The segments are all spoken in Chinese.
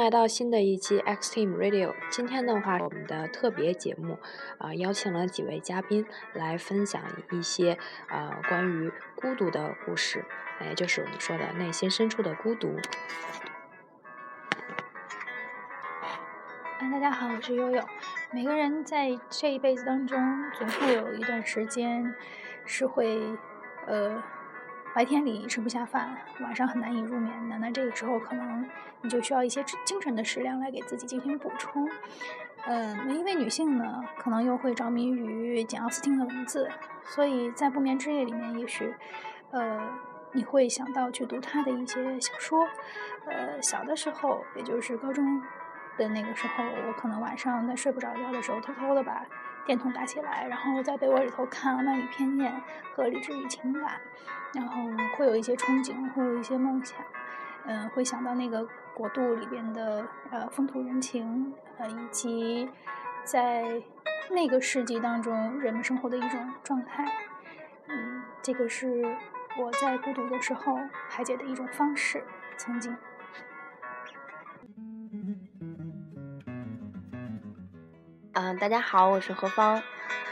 来到新的一期 X Team Radio，今天的话，我们的特别节目啊，邀请了几位嘉宾来分享一些呃关于孤独的故事，也就是我们说的内心深处的孤独。嗯大家好，我是悠悠。每个人在这一辈子当中，总会有一段时间是会呃。白天里吃不下饭，晚上很难以入眠的，那这个时候可能你就需要一些精神的食粮来给自己进行补充。嗯，每一位女性呢，可能又会着迷于简奥斯汀的文字，所以在不眠之夜里面，也许，呃，你会想到去读他的一些小说。呃，小的时候，也就是高中的那个时候，我可能晚上在睡不着觉的时候，偷偷的把。电筒打起来，然后在被窝里头看《浪漫与偏见》和《理智与情感》，然后会有一些憧憬，会有一些梦想，嗯，会想到那个国度里边的呃风土人情，呃，以及在那个世纪当中人们生活的一种状态，嗯，这个是我在孤独的时候排解的一种方式，曾经。嗯，大家好，我是何芳。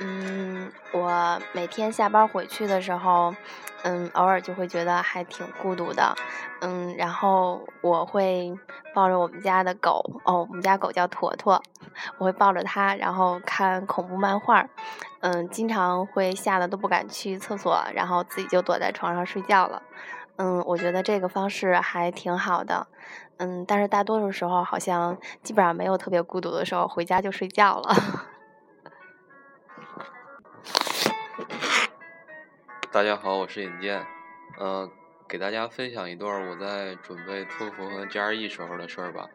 嗯，我每天下班回去的时候，嗯，偶尔就会觉得还挺孤独的。嗯，然后我会抱着我们家的狗，哦，我们家狗叫坨坨，我会抱着它，然后看恐怖漫画。嗯，经常会吓得都不敢去厕所，然后自己就躲在床上睡觉了。嗯，我觉得这个方式还挺好的。嗯，但是大多数时候好像基本上没有特别孤独的时候，回家就睡觉了。大家好，我是尹健，呃，给大家分享一段我在准备托福和 GRE 时候的事儿吧。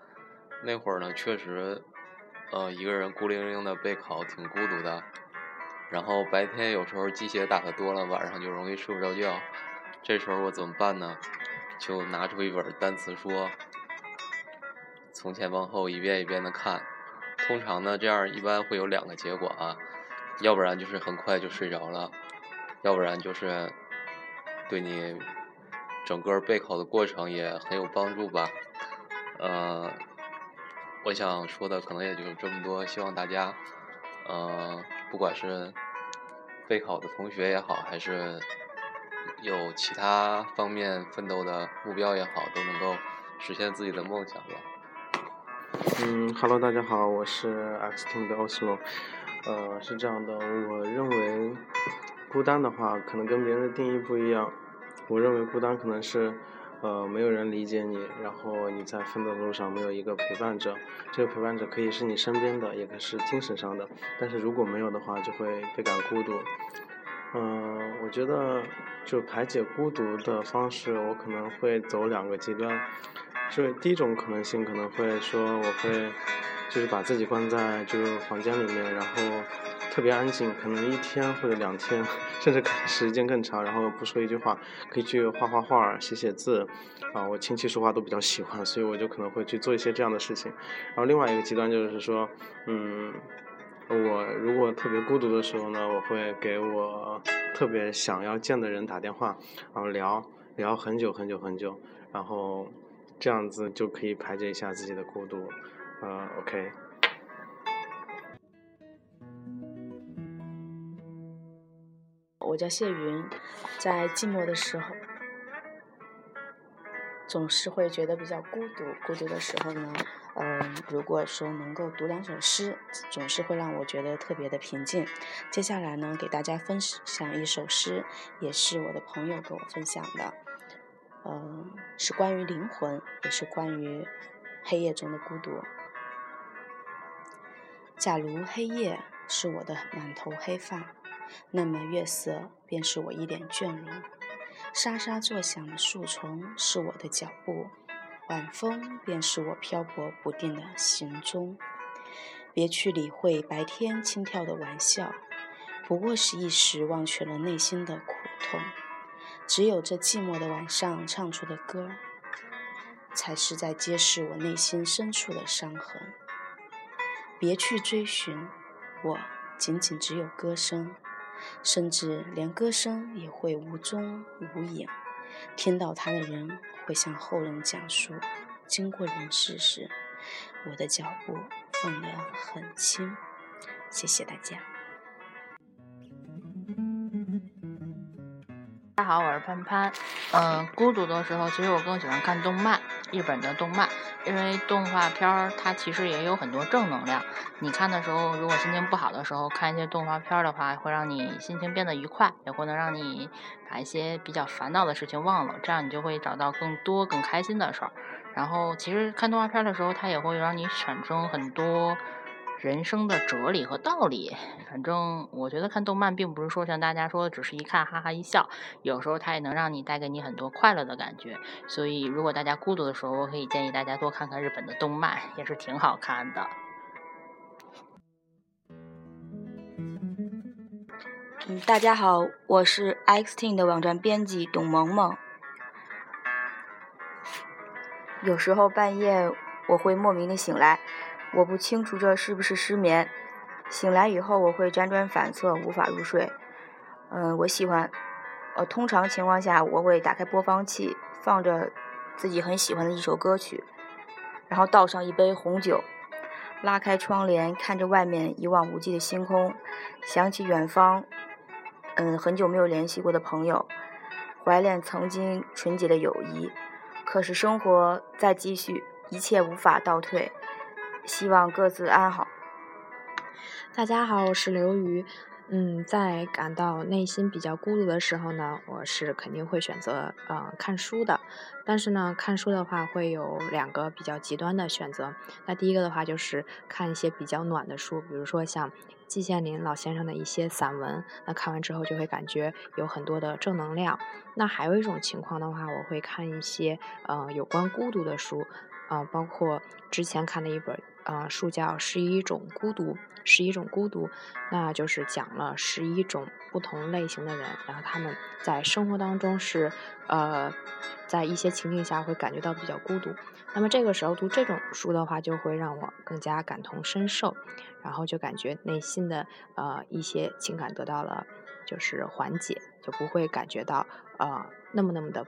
那会儿呢，确实，呃，一个人孤零零的备考，挺孤独的。然后白天有时候鸡血打的多了，晚上就容易睡不着觉。这时候我怎么办呢？就拿出一本单词书。从前往后一遍一遍的看，通常呢这样一般会有两个结果啊，要不然就是很快就睡着了，要不然就是对你整个备考的过程也很有帮助吧。呃，我想说的可能也就这么多，希望大家，呃，不管是备考的同学也好，还是有其他方面奋斗的目标也好，都能够实现自己的梦想吧。嗯，Hello，大家好，我是 X Team 的 Oslo。呃，是这样的，我认为孤单的话，可能跟别人的定义不一样。我认为孤单可能是，呃，没有人理解你，然后你在奋斗的路上没有一个陪伴者。这个陪伴者可以是你身边的，也可以是精神上的。但是如果没有的话，就会倍感孤独。嗯，我觉得就排解孤独的方式，我可能会走两个极端。就第一种可能性可能会说，我会就是把自己关在就是房间里面，然后特别安静，可能一天或者两天，甚至时间更长，然后不说一句话，可以去画画画、写写字，啊，我琴棋书画都比较喜欢，所以我就可能会去做一些这样的事情。然后另外一个极端就是说，嗯，我如果特别孤独的时候呢，我会给我特别想要见的人打电话，然后聊聊很久很久很久，然后。这样子就可以排解一下自己的孤独，呃，OK。我叫谢云，在寂寞的时候，总是会觉得比较孤独。孤独的时候呢，嗯，如果说能够读两首诗，总是会让我觉得特别的平静。接下来呢，给大家分享一首诗，也是我的朋友给我分享的。嗯，是关于灵魂，也是关于黑夜中的孤独。假如黑夜是我的满头黑发，那么月色便是我一脸倦容。沙沙作响的树丛是我的脚步，晚风便是我漂泊不定的行踪。别去理会白天轻跳的玩笑，不过是一时忘却了内心的苦痛。只有这寂寞的晚上唱出的歌，才是在揭示我内心深处的伤痕。别去追寻，我仅仅只有歌声，甚至连歌声也会无踪无影。听到它的人会向后人讲述，经过人世时，我的脚步放得很轻。谢谢大家。大家好，我是潘潘。嗯，孤独的时候，其实我更喜欢看动漫，日本的动漫，因为动画片儿它其实也有很多正能量。你看的时候，如果心情不好的时候，看一些动画片儿的话，会让你心情变得愉快，也会能让你把一些比较烦恼的事情忘了，这样你就会找到更多更开心的事儿。然后，其实看动画片儿的时候，它也会让你产生很多。人生的哲理和道理，反正我觉得看动漫并不是说像大家说的只是一看哈哈一笑，有时候它也能让你带给你很多快乐的感觉。所以如果大家孤独的时候，我可以建议大家多看看日本的动漫，也是挺好看的。嗯，大家好，我是 Xteen 的网站编辑董萌萌。有时候半夜我会莫名的醒来。我不清楚这是不是失眠。醒来以后，我会辗转反侧，无法入睡。嗯，我喜欢，呃，通常情况下，我会打开播放器，放着自己很喜欢的一首歌曲，然后倒上一杯红酒，拉开窗帘，看着外面一望无际的星空，想起远方，嗯，很久没有联系过的朋友，怀念曾经纯洁的友谊。可是生活在继续，一切无法倒退。希望各自安好。大家好，我是刘瑜。嗯，在感到内心比较孤独的时候呢，我是肯定会选择呃看书的。但是呢，看书的话会有两个比较极端的选择。那第一个的话就是看一些比较暖的书，比如说像季羡林老先生的一些散文。那看完之后就会感觉有很多的正能量。那还有一种情况的话，我会看一些呃有关孤独的书，啊，包括之前看的一本。啊，书叫《十一种孤独》，十一种孤独，那就是讲了十一种不同类型的人，然后他们在生活当中是，呃，在一些情境下会感觉到比较孤独。那么这个时候读这种书的话，就会让我更加感同身受，然后就感觉内心的呃一些情感得到了就是缓解，就不会感觉到呃那么那么的。